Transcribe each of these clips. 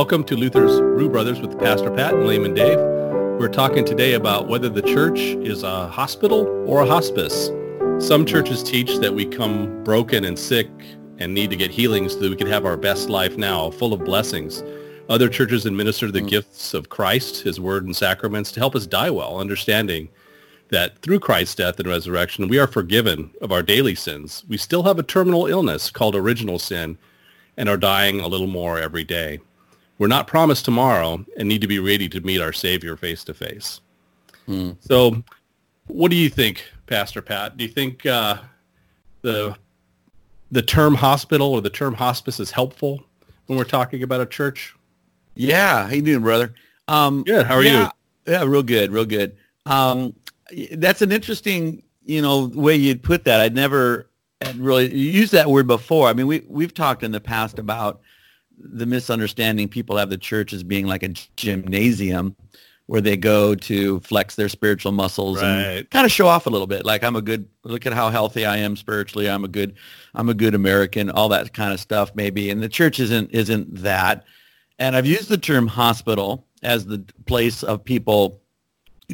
Welcome to Luther's Brew Brothers with Pastor Pat and Layman Dave. We're talking today about whether the church is a hospital or a hospice. Some churches teach that we come broken and sick and need to get healing so that we can have our best life now, full of blessings. Other churches administer the mm. gifts of Christ, his word and sacraments to help us die well, understanding that through Christ's death and resurrection, we are forgiven of our daily sins. We still have a terminal illness called original sin and are dying a little more every day. We're not promised tomorrow and need to be ready to meet our Savior face to face. So what do you think, Pastor Pat? Do you think uh, the the term hospital or the term hospice is helpful when we're talking about a church? Yeah. How you doing, brother? Um, good. How are yeah, you? Yeah, real good, real good. Um, that's an interesting, you know, way you'd put that. I'd never really used that word before. I mean, we we've talked in the past about the misunderstanding people have the church as being like a gymnasium where they go to flex their spiritual muscles right. and kind of show off a little bit. Like I'm a good look at how healthy I am spiritually. I'm a good I'm a good American. All that kind of stuff maybe. And the church isn't isn't that. And I've used the term hospital as the place of people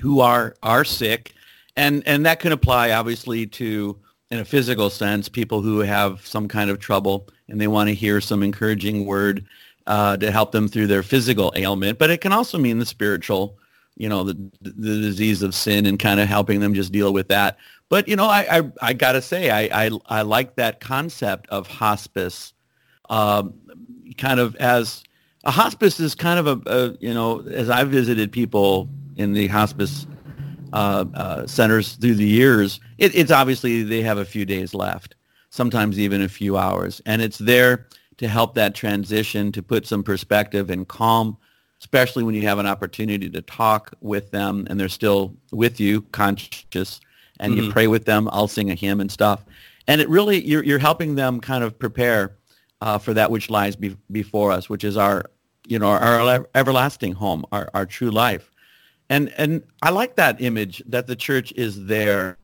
who are are sick, and and that can apply obviously to in a physical sense people who have some kind of trouble and they want to hear some encouraging word uh, to help them through their physical ailment. But it can also mean the spiritual, you know, the the disease of sin and kind of helping them just deal with that. But you know, I I, I gotta say I, I I like that concept of hospice, um, kind of as a hospice is kind of a, a you know as I've visited people in the hospice uh, uh, centers through the years, it, it's obviously they have a few days left, sometimes even a few hours, and it's there to help that transition, to put some perspective and calm, especially when you have an opportunity to talk with them and they're still with you, conscious, and mm-hmm. you pray with them. I'll sing a hymn and stuff, and it really you're you're helping them kind of prepare uh, for that which lies be- before us, which is our you know our, our everlasting home, our, our true life. And and I like that image that the church is there,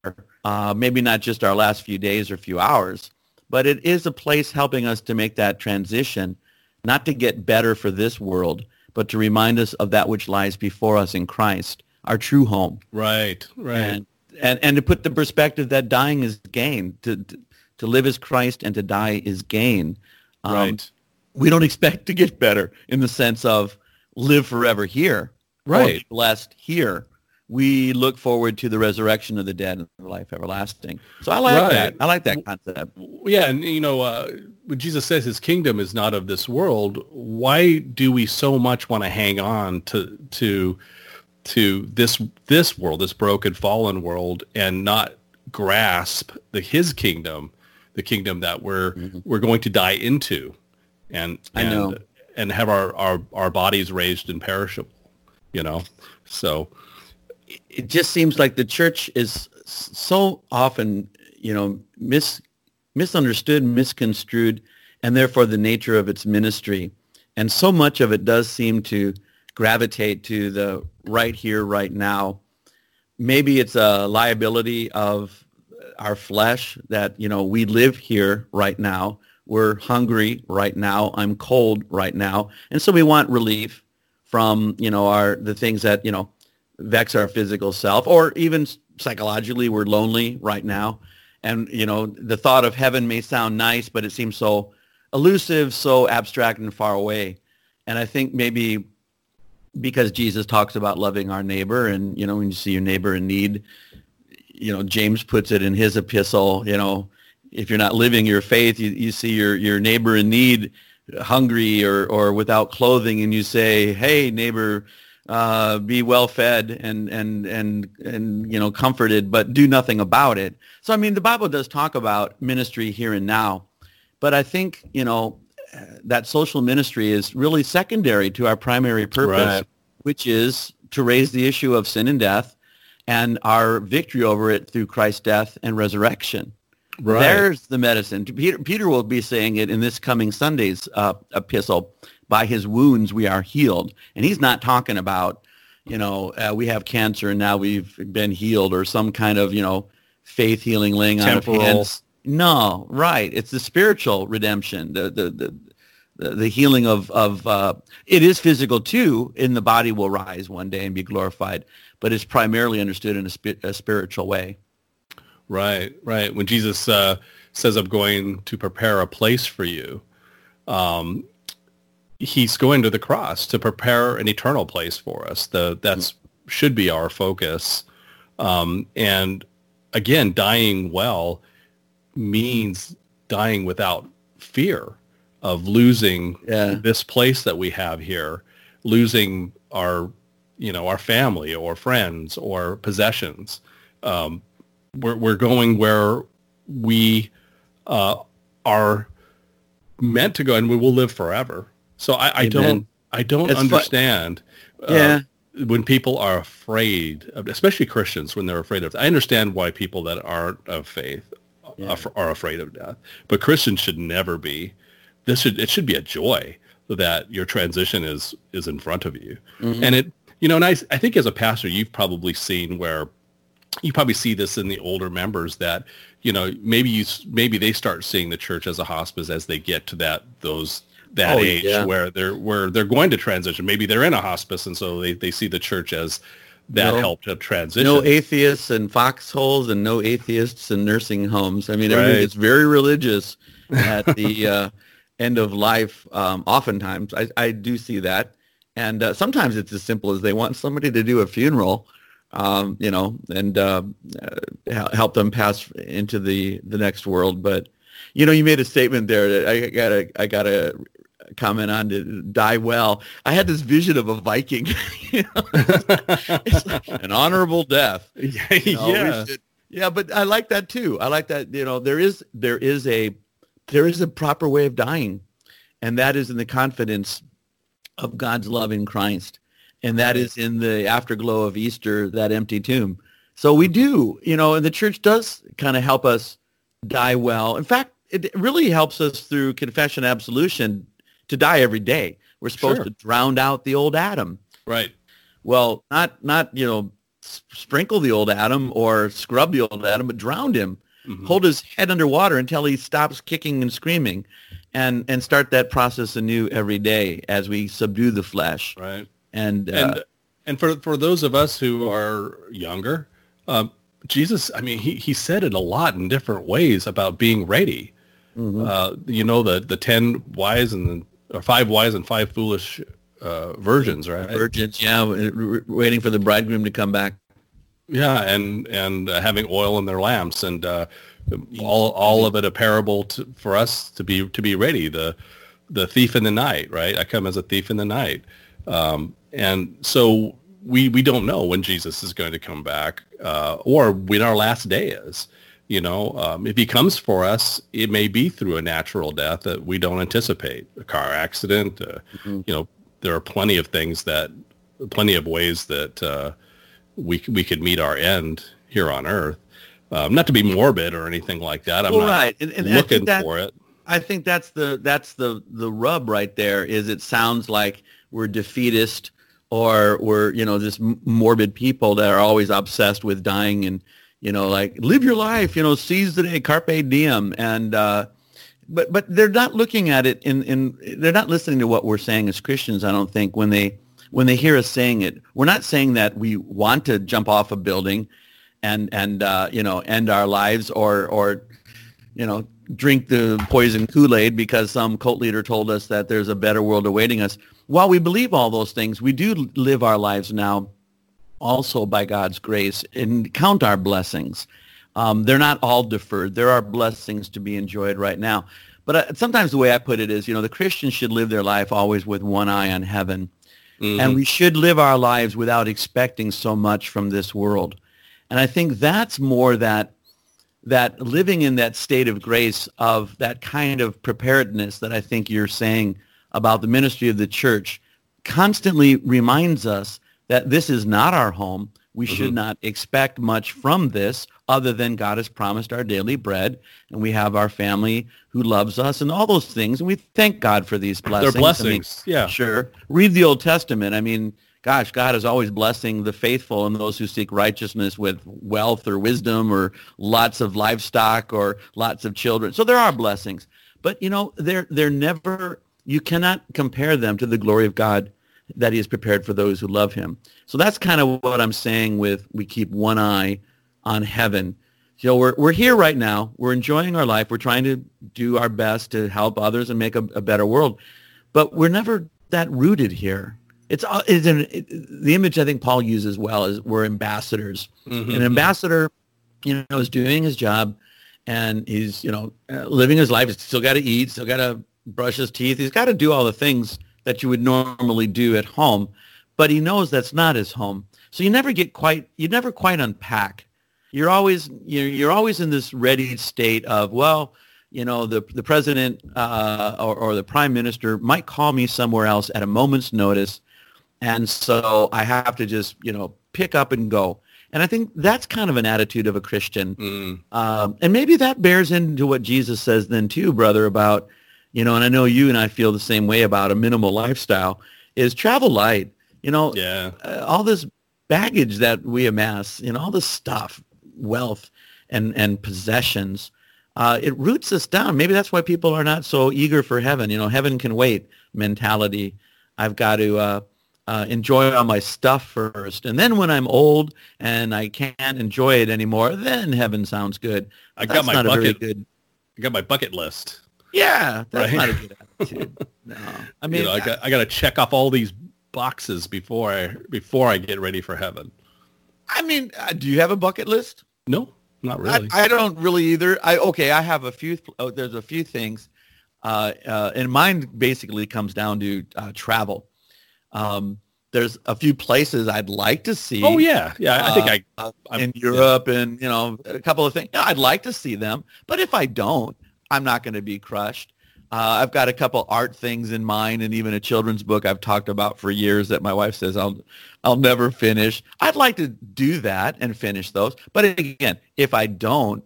uh, maybe not just our last few days or few hours, but it is a place helping us to make that transition, not to get better for this world, but to remind us of that which lies before us in Christ, our true home. Right, right. And and, and to put the perspective that dying is gain, to, to, live as Christ and to die is gain. Um, right. We don't expect to get better in the sense of live forever here right blessed here we look forward to the resurrection of the dead and the life everlasting so i like right. that i like that concept yeah and you know uh, when jesus says his kingdom is not of this world why do we so much want to hang on to to to this this world this broken fallen world and not grasp the his kingdom the kingdom that we're mm-hmm. we're going to die into and, and I know. and have our, our our bodies raised imperishable you know? So it just seems like the church is so often you know mis misunderstood misconstrued and therefore the nature of its ministry. And so much of it does seem to gravitate to the right here right now. Maybe it's a liability of our flesh that you know we live here right now. We're hungry right now. I'm cold right now. And so we want relief from you know our the things that you know vex our physical self or even psychologically we're lonely right now. And you know the thought of heaven may sound nice but it seems so elusive so abstract and far away. And i think maybe because jesus talks about loving our neighbor and you know when you see your neighbor in need you know james puts it in his epistle you know if you're not living your faith you, you see your your neighbor in need hungry or, or without clothing and you say, hey, neighbor, uh, be well fed and, and, and, and, you know, comforted, but do nothing about it. So, I mean, the Bible does talk about ministry here and now, but I think, you know, that social ministry is really secondary to our primary purpose, right. which is to raise the issue of sin and death and our victory over it through Christ's death and resurrection. Right. There's the medicine. Peter, Peter will be saying it in this coming Sunday's uh, epistle. By his wounds we are healed, and he's not talking about, you know, uh, we have cancer and now we've been healed, or some kind of, you know, faith healing laying on of hands. No, right. It's the spiritual redemption, the the the the, the healing of of uh, it is physical too. In the body will rise one day and be glorified, but it's primarily understood in a, spi- a spiritual way. Right, right. When Jesus uh, says, "I'm going to prepare a place for you," um, he's going to the cross to prepare an eternal place for us. The that's should be our focus. Um, and again, dying well means dying without fear of losing Yeah. this place that we have here, losing our, you know, our family or friends or possessions. Um, we're, we're going where we uh, are meant to go and we will live forever. So I, I don't, I don't It's fu- understand. uh, when people are afraid, of, especially Christians, when they're afraid of, I understand why people that aren't of faith Yeah. are, afraid of death, but Christians should never be. This should it should be a joy that your transition is is in front of you, Mhm. and it you know, and I I think as a pastor, you've probably seen where you probably see this in the older members that you know maybe you maybe they start seeing the church as a hospice as they get to that those that Oh, age yeah. where they're where they're going to transition maybe they're in a hospice and so they, they see the church as that No. help to transition No atheists and foxholes and no atheists in nursing homes. I mean, everybody Right. gets very religious at the uh, end of life. Um, oftentimes, I, I do see that. And uh, sometimes it's as simple as they want somebody to do a funeral, um, you know, and uh, uh, help them pass into the, the next world. But, you know, you made a statement there that I gotta, I gotta comment on to die well. I had this vision of a Viking, you know, it's like an honorable death. yeah You know, yeah should- yeah, but I like that too. I like that. You know, there is there is a there is a proper way of dying, and that is in the confidence of God's love in Christ, and that is in the afterglow of Easter, that empty tomb. So we do, you know, and the church does kind of help us die well. In fact, it really helps us through confession absolution to die every day. We're supposed Sure. to drown out the old Adam. right Well, not not you know sprinkle the old Adam or scrub the old Adam, but drown him. Mhm. Hold his head underwater until he stops kicking and screaming, and and start that process anew every day as we subdue the flesh. right And, uh, and and for for those of us who are younger um, jesus i mean he, he said it a lot in different ways about being ready. Mhm. uh, you know the the 10 wise and the or five wise and five foolish uh, virgins right? Virgins, yeah, waiting for the bridegroom to come back. yeah and and uh, having oil in their lamps and uh, all all of it a parable to, for us to be to be ready. The the thief in the night right? I come as a thief in the night. Um, and so we we don't know when jesus is going to come back uh, or when our last day is you know um, if he comes for us it may be through a natural death that we don't anticipate a car accident uh, Mhm. you know there are plenty of things that plenty of ways that uh, we we could meet our end here on earth um, not to be morbid or anything like that i'm well, not right, and, and looking that- for it I think that's the that's the the rub right there. Is it sounds like we're defeatist or we're you know just morbid people that are always obsessed with dying and you know like live your life, you know seize the day, carpe diem, and uh, but but they're not looking at it in in they're not listening to what we're saying as Christians. I don't think when they when they hear us saying it, we're not saying that we want to jump off a building and and uh, you know end our lives or or you know, drink the poison Kool-Aid because some cult leader told us that there's a better world awaiting us. While we believe all those things, we do live our lives now also by God's grace and count our blessings. Um, they're not all deferred. There are blessings to be enjoyed right now. But uh, sometimes the way I put it is, you know, the Christians should live their life always with one eye on heaven. Mhm. And we should live our lives without expecting so much from this world. And I think that's more that that living in that state of grace of that kind of preparedness that I think you're saying about the ministry of the church constantly reminds us that this is not our home. We should mm-hmm. not expect much from this other than God has promised our daily bread and we have our family who loves us and all those things. And we thank God for these blessings. they're I mean, blessings yeah Sure. Read the Old Testament. I mean, gosh, God is always blessing the faithful and those who seek righteousness with wealth or wisdom or lots of livestock or lots of children. So there are blessings. But you know, they're they're never you cannot compare them to the glory of God that he has prepared for those who love him. So that's kind of what I'm saying with we keep one eye on heaven. You know, we're, we're here right now. We're enjoying our life. We're trying to do our best to help others and make a, a better world. But we're never that rooted here. It's, it's an, it, the image I think Paul uses well is we're ambassadors. Mm-hmm. An ambassador, you know, is doing his job and he's, you know, uh, living his life. He's still got to eat, still got to brush his teeth. He's got to do all the things that you would normally do at home, but he knows that's not his home. So you never get quite, you never quite unpack. You're always, you're, you're always in this ready state of, well, you know, the, the president uh, or, or the prime minister might call me somewhere else at a moment's notice. And so I have to just, you know, pick up and go. And I think that's kind of an attitude of a Christian. Mm. Um, and maybe that bears into what Jesus says then too, brother, about, you know, and I know you and I feel the same way about a minimal lifestyle, is travel light. You know, yeah. Uh, all this baggage that we amass, you know, all this stuff, wealth and, and possessions, uh, it roots us down. Maybe that's why people are not so eager for heaven. You know, heaven can wait mentality. I've got to uh, uh, enjoy all my stuff first. And then when I'm old and I can't enjoy it anymore, then heaven sounds good. I got my bucket. Good... I got my bucket list. Yeah, that's right? not a good attitude. No, I mean, you know, I got I got to check off all these boxes before I before I get ready for heaven. I mean, uh, do you have a bucket list? No, not really. I, I don't really either. I okay, I have a few. Oh, there's a few things, uh, uh, and mine basically comes down to uh, travel. Um, there's a few places I'd like to see. Oh yeah, yeah. I think I uh, in Europe yeah. and you know a couple of things. Yeah, I'd like to see them, but if I don't, I'm not going to be crushed. Uh, I've got a couple art things in mind, and even a children's book I've talked about for years that my wife says I'll I'll never finish. I'd like to do that and finish those, but again, if I don't,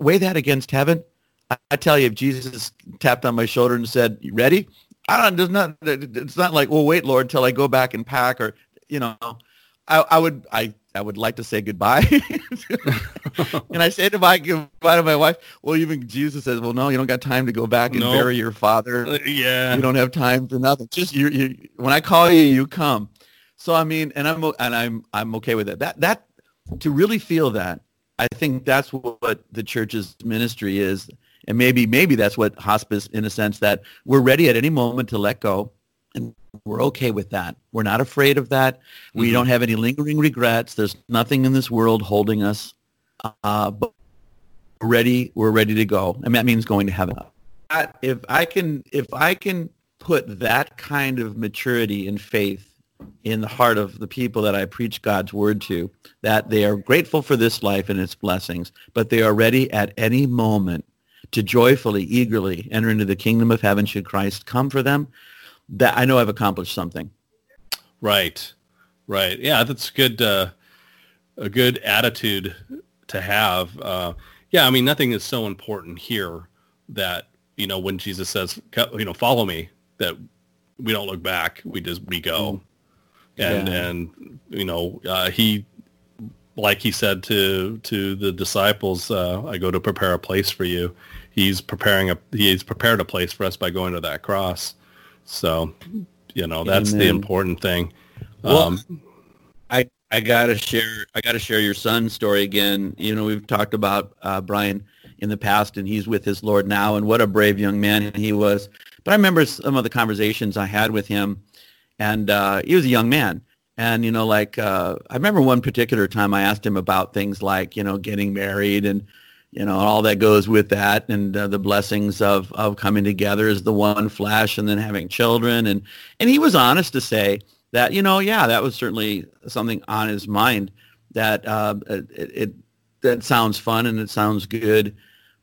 weigh that against heaven. I, I tell you, if Jesus tapped on my shoulder and said, "You ready?" I don't. It's not. It's not like, well, wait, Lord, till I go back and pack, or you know, I, I would. I I would like to say goodbye. and I said to my goodbye to my wife, well, even Jesus says, well, no, you don't got time to go back and nope. bury your father. Uh, yeah. You don't have time for nothing. Just you, you, when I call you, you come. So, I mean, and I'm, and I'm, I'm okay with it. That, that, to really feel that, I think that's what the church's ministry is. And maybe, maybe that's what hospice in a sense that we're ready at any moment to let go and we're okay with that. We're not afraid of that. Mm-hmm. We don't have any lingering regrets. There's nothing in this world holding us. Uh, but we're ready. We're ready to go. And that means going to heaven. If I can, if I can put that kind of maturity and faith in the heart of the people that I preach God's word to, that they are grateful for this life and its blessings, but they are ready at any moment to joyfully, eagerly enter into the kingdom of heaven should Christ come for them, that I know I've accomplished something. Right, right. Yeah, that's good. Uh, a good attitude to have. Uh, yeah, I mean, nothing is so important here that you know when Jesus says, you know, follow me, that we don't look back. We just we go, mm. and yeah. and you know uh, he. Like he said to to the disciples, uh, I go to prepare a place for you. He's preparing a he's prepared a place for us by going to that cross. So, you know, that's Amen. the important thing. Well, um, I I gotta share I gotta share your son's story again. You know, we've talked about uh, Brian in the past, and he's with his Lord now, and what a brave young man he was. But I remember some of the conversations I had with him, and uh, he was a young man. And you know, like uh, I remember one particular time I asked him about things like you know getting married and you know, all that goes with that and uh, the blessings of, of coming together as the one flesh and then having children. And, and he was honest to say that, you know, yeah, that was certainly something on his mind that uh, it, it, that sounds fun and it sounds good.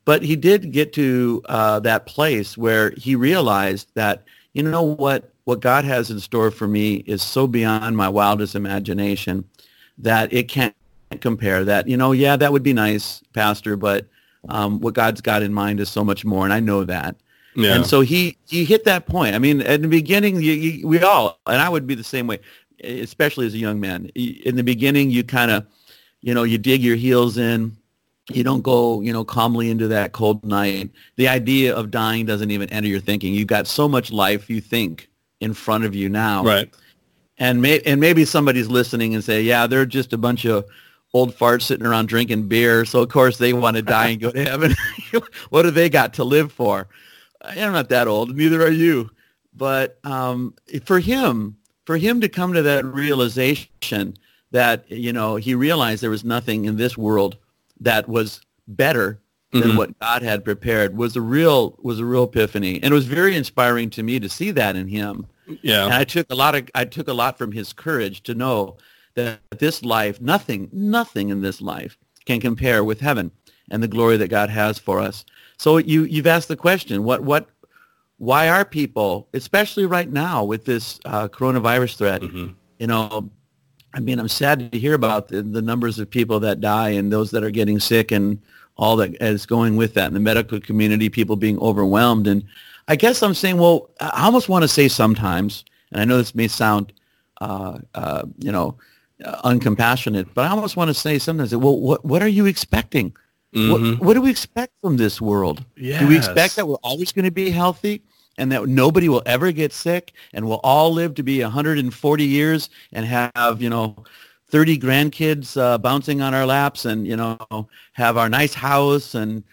But he did get to uh, that place where he realized that, you know what, what God has in store for me is so beyond my wildest imagination that it can't compare that. You know, yeah, that would be nice, Pastor, but um, what God's got in mind is so much more, and I know that. Yeah. And so he he hit that point. I mean, at the beginning, you, you, we all, and I would be the same way, especially as a young man. In the beginning, you kind of, you know, you dig your heels in, You don't go, you know, calmly into that cold night. The idea of dying doesn't even enter your thinking. You've got so much life you think in front of you now. Right. And may, and maybe somebody's listening and say, yeah, they're just a bunch of old farts sitting around drinking beer. So of course they want to die and go to heaven. what do they got to live for? I'm not that old. Neither are you. But um, for him, for him to come to that realization that you know he realized there was nothing in this world that was better than mm-hmm. what God had prepared was a real was a real epiphany, and it was very inspiring to me to see that in him. Yeah, and I took a lot of I took a lot from his courage to know that this life, nothing, nothing in this life can compare with heaven and the glory that God has for us. So you you've asked the question, what what why are people, especially right now with this uh, coronavirus threat, mm-hmm. you know, I mean, I'm sad to hear about the, the, numbers of people that die and those that are getting sick and all that is going with that in the medical community, people being overwhelmed. And I guess I'm saying, well, I almost want to say sometimes, and I know this may sound, uh, uh, you know, uncompassionate, but I almost want to say sometimes, well, what, what are you expecting? Mm-hmm. What, what, do we expect from this world? Yes. Do we expect that we're always going to be healthy and that nobody will ever get sick and we'll all live to be 140 years and have, you know, 30 grandkids uh, bouncing on our laps and, you know, have our nice house and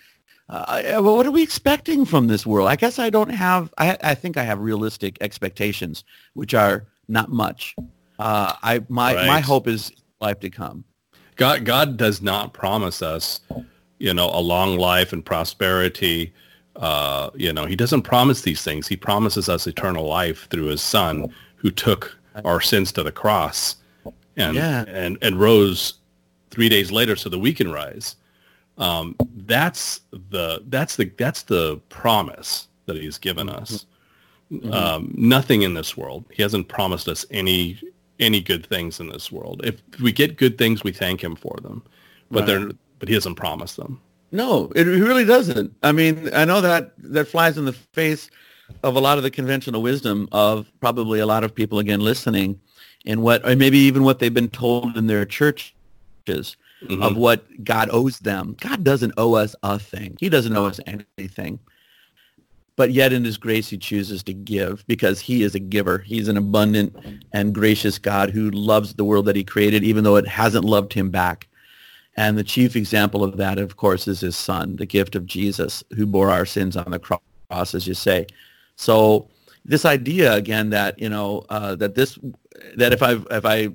uh, what are we expecting from this world? I guess I don't have, I, I think I have realistic expectations, which are not much. Uh, I, my, right. my hope is life to come. God, God does not promise us you know, a long life and prosperity. Uh, you know, he doesn't promise these things. He promises us eternal life through his son who took our sins to the cross and yeah. and and rose three days later so that we can rise. Um, that's the that's the that's the promise that he's given us. Mm-hmm. Um, nothing in this world. He hasn't promised us any any good things in this world. If we get good things, we thank him for them. But right. they're but he doesn't promise them. No, it really doesn't. I mean, I know that that flies in the face of a lot of the conventional wisdom of probably a lot of people again listening, and what, or maybe even what they've been told in their churches mm-hmm. of what God owes them. God doesn't owe us a thing. He doesn't owe us anything. But yet in his grace, he chooses to give because he is a giver. He's an abundant and gracious God who loves the world that he created, even though it hasn't loved him back. And the chief example of that, of course, is his son, the gift of Jesus, who bore our sins on the cross, as you say. So this idea again that you know uh, that this that if I if I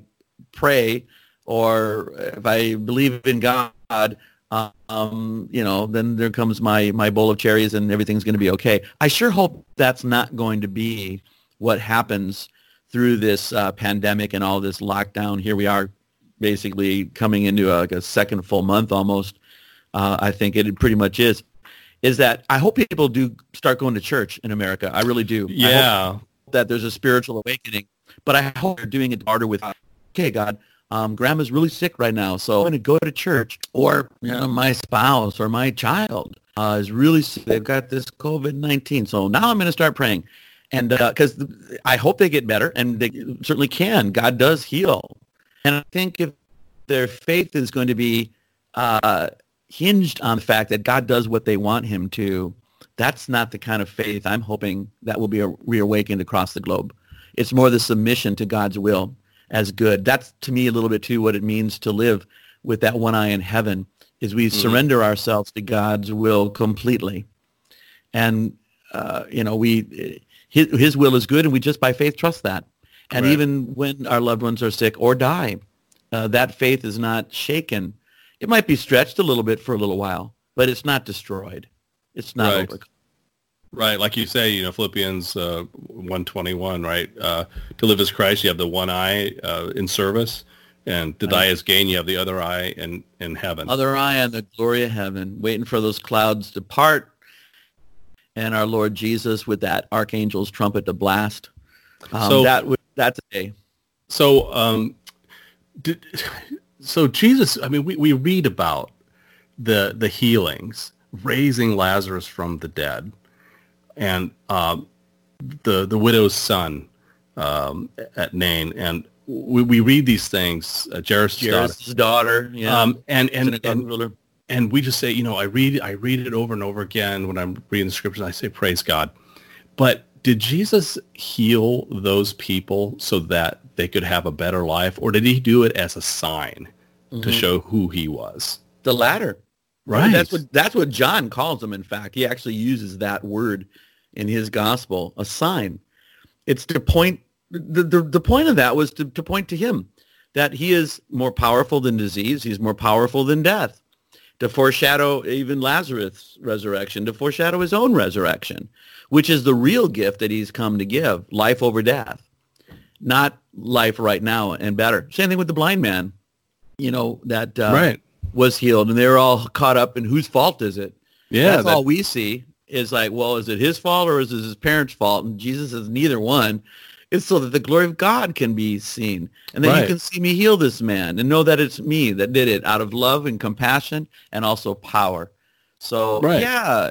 pray or if I believe in God, um, you know, then there comes my my bowl of cherries and everything's going to be okay. I sure hope that's not going to be what happens through this uh, pandemic and all this lockdown. Here we are basically coming into a, like a second full month almost, uh, I think it pretty much is, is that I hope people do start going to church in America. I really do. Yeah. that there's a spiritual awakening, but I hope they're doing it harder with, okay, God, um, grandma's really sick right now, so I'm going to go to church. Or you know, my spouse or my child uh, is really sick. They've got this COVID-19, so now I'm going to start praying. And because uh, I hope they get better, and they certainly can. God does heal. And I think if their faith is going to be uh, hinged on the fact that God does what they want him to, that's not the kind of faith I'm hoping that will be reawakened across the globe. It's more the submission to God's will as good. That's to me a little bit too what it means to live with that one eye in heaven is we mm-hmm. surrender ourselves to God's will completely. And, uh, you know, we, his, his will is good and we just by faith trust that. And right. even when our loved ones are sick or die, uh, that faith is not shaken. It might be stretched a little bit for a little while, but it's not destroyed. It's not right. over. Right, like you say, you know, Philippians uh, 121, right? Uh, to live as Christ, you have the one eye uh, in service, and to die as gain, you have the other eye in, in heaven. Other eye on the glory of heaven, waiting for those clouds to part, and our Lord Jesus with that archangel's trumpet to blast. Um, so, that would that today. So, um, did, so Jesus, I mean, we, we read about the the healings, raising Lazarus from the dead, and um, the the widow's son um, at Nain, and we, we read these things. Uh, Jairus' daughter, daughter yeah, um, and and, and and we just say, you know, I read I read it over and over again when I'm reading the scriptures. I say, praise God. But did Jesus heal those people so that they could have a better life, or did he do it as a sign mm-hmm. to show who he was? The latter. Right. That's what that's what John calls them. In fact, he actually uses that word in his gospel, a sign. It's to point the, the, the point of that was to, to point to him that he is more powerful than disease. He's more powerful than death. To foreshadow even Lazarus' resurrection, to foreshadow his own resurrection, which is the real gift that he's come to give, life over death, not life right now and better. Same thing with the blind man, you know, that uh, right. was healed. And they were all caught up in whose fault is it? Yeah. That's that, all we see is like, well, is it his fault or is it his parents' fault? And Jesus is neither one. It's so that the glory of God can be seen and that right. you can see me heal this man and know that it's me that did it out of love and compassion and also power. So right. yeah,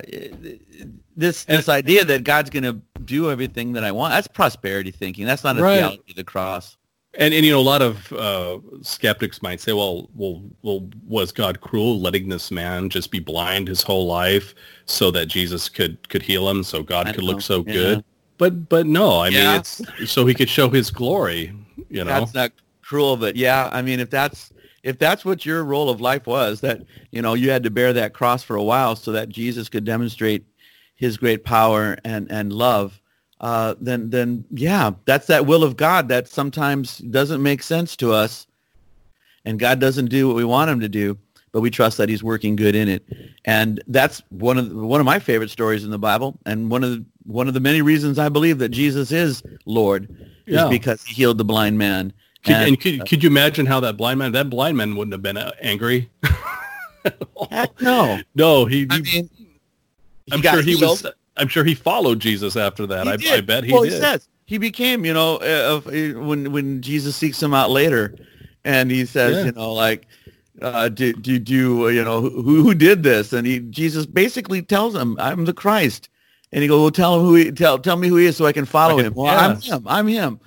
this this idea that God's going to do everything that I want, that's prosperity thinking. That's not a right. theology of the cross. And, and you know a lot of uh, skeptics might say, well, well, well, was God cruel letting this man just be blind his whole life so that Jesus could could heal him, so God I could know. look so yeah. good? But but no, I yeah. mean it's so he could show his glory. You know, that's not cruel, but yeah, I mean if that's if that's what your role of life was, that you know you had to bear that cross for a while so that Jesus could demonstrate His great power and and love, uh, then then yeah, that's that will of God that sometimes doesn't make sense to us, and God doesn't do what we want Him to do but we trust that he's working good in it. And that's one of the, one of my favorite stories in the Bible, and one of the, one of the many reasons I believe that Jesus is Lord yeah. is because he healed the blind man. Could, and, and could, uh, could you imagine how that blind man that blind man wouldn't have been uh, angry? Heck no. No, he. I mean, I'm sure he healed. I'm sure he followed Jesus after that. I, I, bet he well, did. He says he became, you know, uh, when when Jesus seeks him out later, and he says, yeah. you know, like uh, do, do, do, you know, who, who did this? And he, Jesus basically tells him, I'm the Christ. And he goes, well, tell him who he, tell, tell me who he is so I can follow I can, him. Well, yeah. I'm him. I'm him.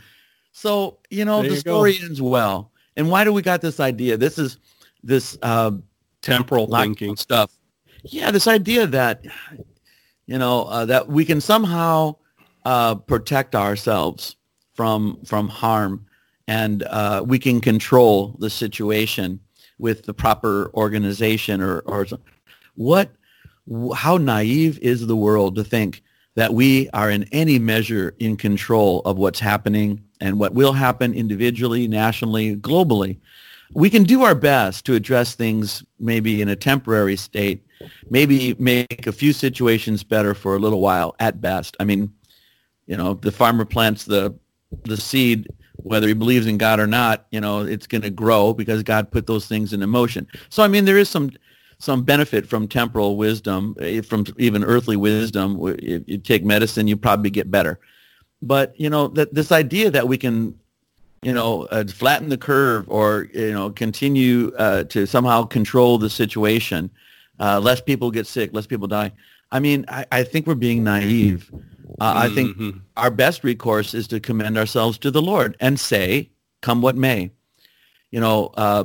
So, you know, there the you story go. ends well. And why do we got this idea? This is this uh, temporal thinking stuff. Yeah, this idea that, you know, uh, that we can somehow uh, protect ourselves from from harm and uh, we can control the situation with the proper organization or, or what how naive is the world to think that we are in any measure in control of what's happening and what will happen individually, nationally, globally. We can do our best to address things maybe in a temporary state, maybe make a few situations better for a little while at best. I mean, you know, the farmer plants the the seed whether he believes in God or not, you know, it's going to grow because God put those things into motion. So, I mean, there is some some benefit from temporal wisdom, eh, from even earthly wisdom. If you take medicine, you probably get better. But you know, that this idea that we can, you know, uh, flatten the curve or you know, continue uh, to somehow control the situation, uh, less people get sick, less people die. I mean, I, I think we're being naive. Uh, I think mm-hmm. our best recourse is to commend ourselves to the Lord and say, "Come what may." You know, uh,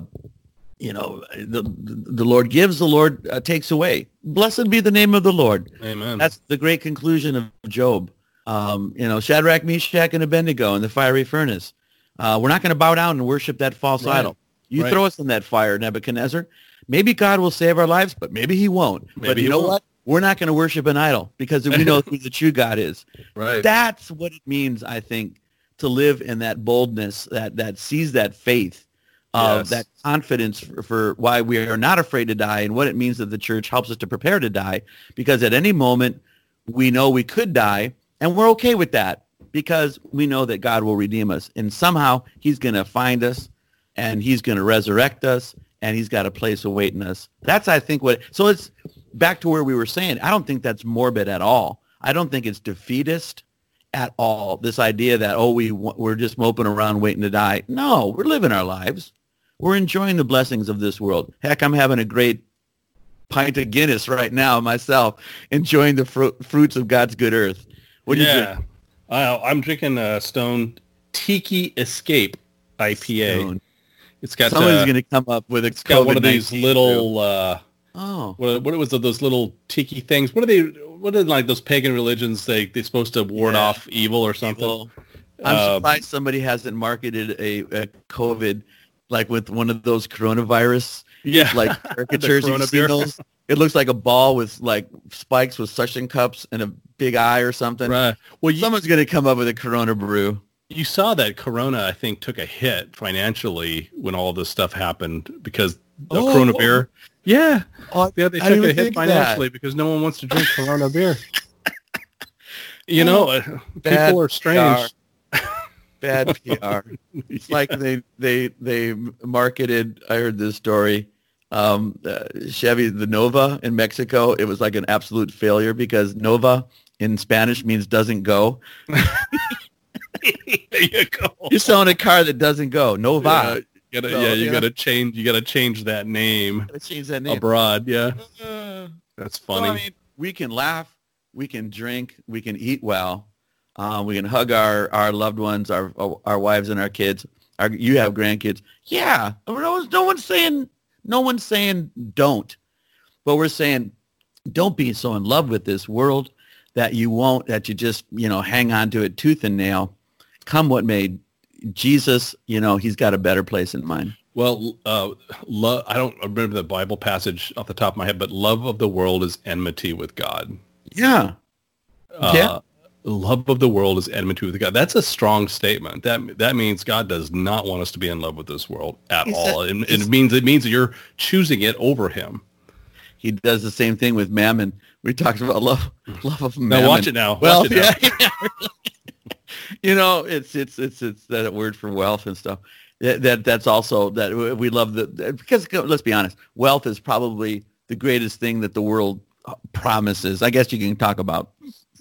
you know, the the Lord gives, the Lord uh, takes away. Blessed be the name of the Lord. Amen. That's the great conclusion of Job. Um, you know, Shadrach, Meshach, and Abednego in the fiery furnace. Uh, we're not going to bow down and worship that false right. idol. You right. throw us in that fire, Nebuchadnezzar. Maybe God will save our lives, but maybe He won't. Maybe but you know won't. what? we're not going to worship an idol because we know who the true God is. Right. That's what it means, I think, to live in that boldness that that sees that faith, of yes. that confidence for, for, why we are not afraid to die and what it means that the church helps us to prepare to die. Because at any moment we know we could die, and we're okay with that because we know that God will redeem us, and somehow He's going to find us, and He's going to resurrect us, and He's got a place awaiting us. That's I think what. So it's back to where we were saying, I don't think that's morbid at all. I don't think it's defeatist at all. This idea that, oh, we, we're just moping around waiting to die. No, we're living our lives. We're enjoying the blessings of this world. Heck, I'm having a great pint of Guinness right now myself, enjoying the fru- fruits of God's good earth. What do yeah. you drink? Uh, I'm drinking a Stone Tiki Escape IPA. Stone. It's got somebody's uh, going to come up with a. It's got one of these little uh, Oh, What, what was those little tiki things? What are they? What are like those pagan religions? They they're supposed to ward Yeah. off evil or something. Well, I'm Uh, surprised somebody hasn't marketed a, a COVID like with one of those coronavirus Yeah, like caricatures. You've seen those? It looks like a ball with like spikes with suction cups and a big eye or something. right. Well, you, Someone's going to come up with a Corona brew. you saw that Corona, I think, took a hit financially when all this stuff happened because the Oh. Corona beer. Yeah, Oh, yeah, they took a hit financially because no one wants to drink Corona beer. You know, Bad people are strange. Bad PR. It's like they they they marketed. I heard this story. Um, uh, Chevy the Nova in Mexico. It was like an absolute failure because Nova in Spanish means doesn't go. there you go. You're selling a car that doesn't go. Yeah, Nova. you gotta, So, yeah, you know- gotta change. You gotta change that name change that name. abroad. Yeah, Uh, that's so, funny. I mean, we can laugh, we can drink, we can eat well, uh, we can hug our, our loved ones, our our wives and our kids. Our, you have grandkids, yeah. No one's, no one's saying no one's saying don't, but we're saying don't be so in love with this world that you won't that you just you know hang on to it tooth and nail. Come what may, Jesus, you know he's got a better place in mind. Well, uh, lo- I don't remember the Bible passage off the top of my head, but love of the world is enmity with God. Yeah, Uh, Yeah. Love of the world is enmity with God. That's a strong statement. That that means God does not want us to be in love with this world at He all. And, and it means it means that you're choosing it over Him. he does the same thing with mammon. We talked about love, love of mammon. Now watch it now. Well, watch it now. yeah, yeah. you know, it's it's it's it's that word for wealth and stuff. That, that that's also that we love the because let's be honest, wealth is probably the greatest thing that the world uh, promises. I guess you can talk about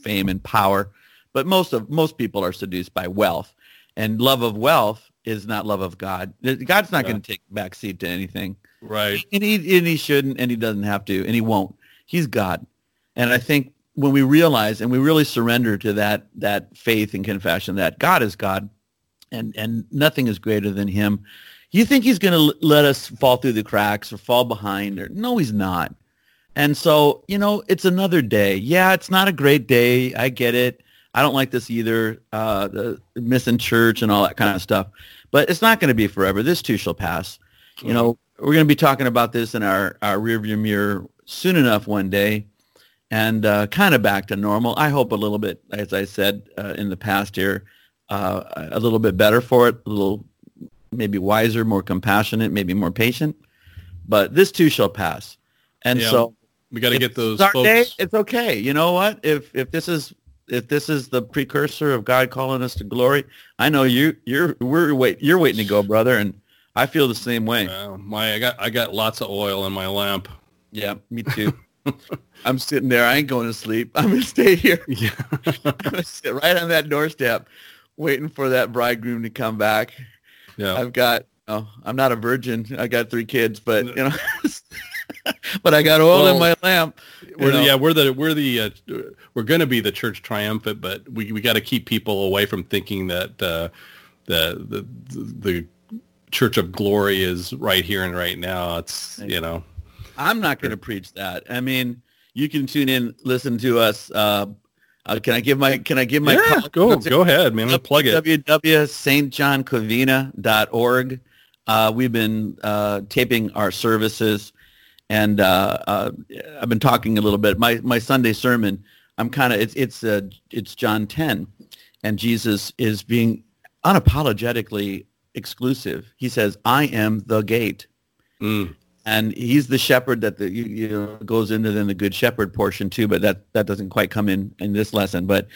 fame and power, but most of most people are seduced by wealth, and love of wealth is not love of God. God's not Yeah. going to take back seat to anything Right. and he and he shouldn't and he doesn't have to and he won't he's god and i think when we realize and we really surrender to that that faith and confession that god is god and and nothing is greater than him you think he's going to let us fall through the cracks or fall behind or no he's not and so you know it's another day. Yeah it's not a great day. I get it. I don't like this either uh the missing church and all that kind of stuff. But it's not going to be forever. This too shall pass. You know, we're going to be talking about this in our, our rearview mirror soon enough one day. And uh, kind of back to normal. I hope a little bit, as I said uh, in the past here, uh, a little bit better for it, a little maybe wiser, more compassionate, maybe more patient. But this too shall pass. And Yeah, so We got to get those it's folks. day, it's okay. You know what? If if this is if this is the precursor of God calling us to glory, I know you you're we're wait you're waiting to go, brother, and I feel the same way. Uh, my I got I got lots of oil in my lamp. Yeah, me too. I'm sitting there. I ain't going to sleep. I'm gonna stay here. Yeah. I'm gonna sit right on that doorstep, waiting for that bridegroom to come back. yeah. I've got. Oh, I'm not a virgin. I got three kids, but you know, but I got oil in my lamp. We're the, yeah, we're the we're the uh, we're going to be the church triumphant, but we we got to keep people away from thinking that uh, the the the church of glory is right here and right now. It's you know I'm not going to preach that. I mean, you can tune in, listen to us. Uh, uh, can I give my Can I give my yeah, go go ahead, man. Plug it. www.stjohncovina.org. Uh, we've been uh, taping our services, and uh, uh, I've been talking a little bit. My my Sunday sermon, I'm kind of it's it's uh, it's John 10, and Jesus is being unapologetically exclusive. He says, "I am the gate." Mm, and he's the shepherd that the you, you know goes into then the good shepherd portion too but that that doesn't quite come in in this lesson but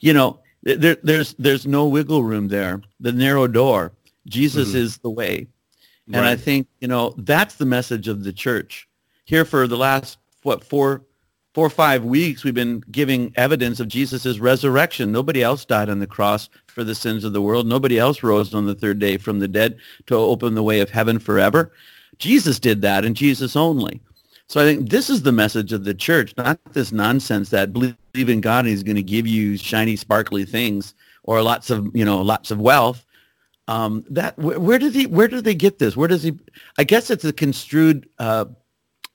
you know there there's there's no wiggle room there the narrow door jesus Mhm. is the way and i think you know that's the message of the church here for the last what four four or five weeks we've been giving evidence of jesus' resurrection nobody else died on the cross for the sins of the world nobody else rose on the third day from the dead to open the way of heaven forever Jesus did that and Jesus only. So I think this is the message of the church, not this nonsense that believe in God and he's going to give you shiny, sparkly things or lots of, you know, lots of wealth. Um, that where, where did he, where did they get this? Where does he, I guess it's a construed uh,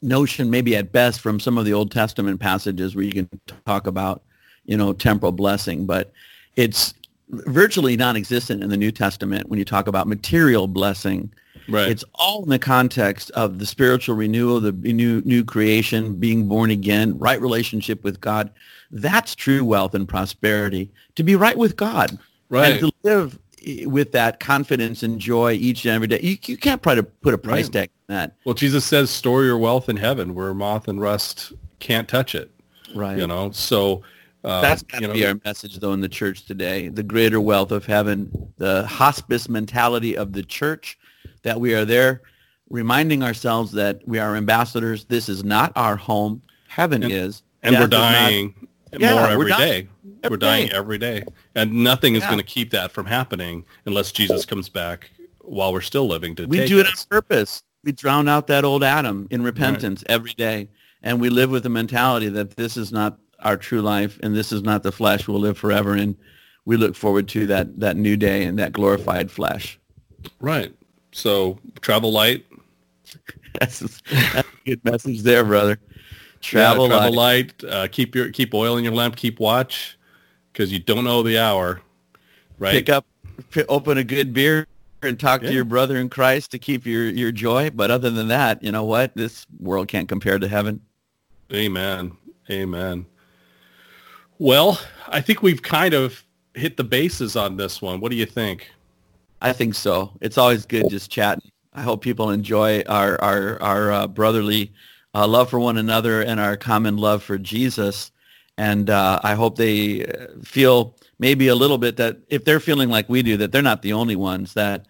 notion, maybe at best, from some of the Old Testament passages where you can talk about, you know, temporal blessing, but it's virtually non-existent in the New Testament when you talk about material blessing. Right. It's all in the context of the spiritual renewal, the new new creation, being born again, right relationship with God. That's true wealth and prosperity. To be right with God, right, and to live with that confidence and joy each and every day. You, you can't try to put a price Right. tag on that. well, Jesus says, "Store your wealth in heaven, where moth and rust can't touch it." Right. You know, so uh, That's got you to know, be our message, though, in the church today. The greater wealth of heaven, the hospice mentality of the church, that we are there reminding ourselves that we are ambassadors. This is not our home. Heaven And- is. and we're Death is dying Yeah, more every day. every We're dying day. every day, and nothing is Yeah. going to keep that from happening unless Jesus comes back while we're still living to we do it on purpose. We drown out that old Adam in repentance every day. And we live with the mentality that this is not our true life and this is not the flesh we'll live forever in. We look forward to that, that new day and that glorified flesh. Right. So travel light. That's, that's a good message there, brother. Yeah, Travel, travel light. light. Uh, keep your keep oil in your lamp. Keep watch, because you don't know the hour. Right. pick up, p- open a good beer and talk Yeah. to your brother in Christ to keep your, your joy. But other than that, you know what? This world can't compare to heaven. Amen. Amen. Well, I think we've kind of hit the bases on this one. What do you think? I think so. It's always good just chatting. I hope people enjoy our our our uh, brotherly uh, love for one another and our common love for Jesus. And uh, I hope they uh, feel maybe a little bit that if they're feeling like we do, that they're not the only ones. That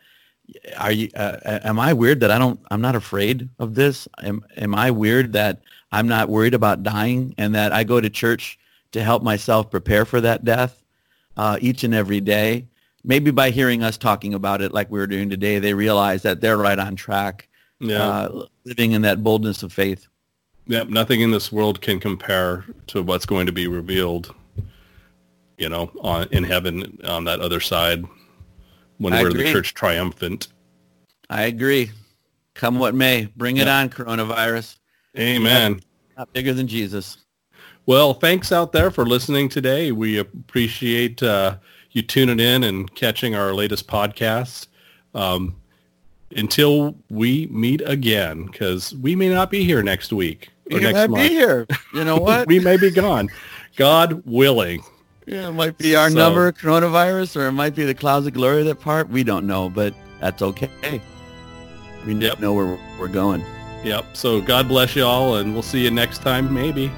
are you? Uh, am I weird that I don't? I'm not afraid of this. Am Am I weird that I'm not worried about dying and that I go to church to help myself prepare for that death uh, each and every day? maybe by hearing us talking about it like we were doing today, they realize that they're right on track, Yeah. uh, living in that boldness of faith. Yep, nothing in this world can compare to what's going to be revealed, you know, on in heaven on that other side when I we're the church triumphant. I agree. Come what may, bring it on, coronavirus. Amen. Not bigger than Jesus. Well, thanks out there for listening today. We appreciate uh, you tuning in and catching our latest podcast. Um, until we meet again, because we may not be here next week or You next month. be here. You know what? we may be gone. God willing. yeah, it might be our So- number, coronavirus, or it might be the clouds of glory that part. We don't know, but that's okay. We Yep. know where we're going. Yep. So God bless you all, and we'll see you next time, maybe.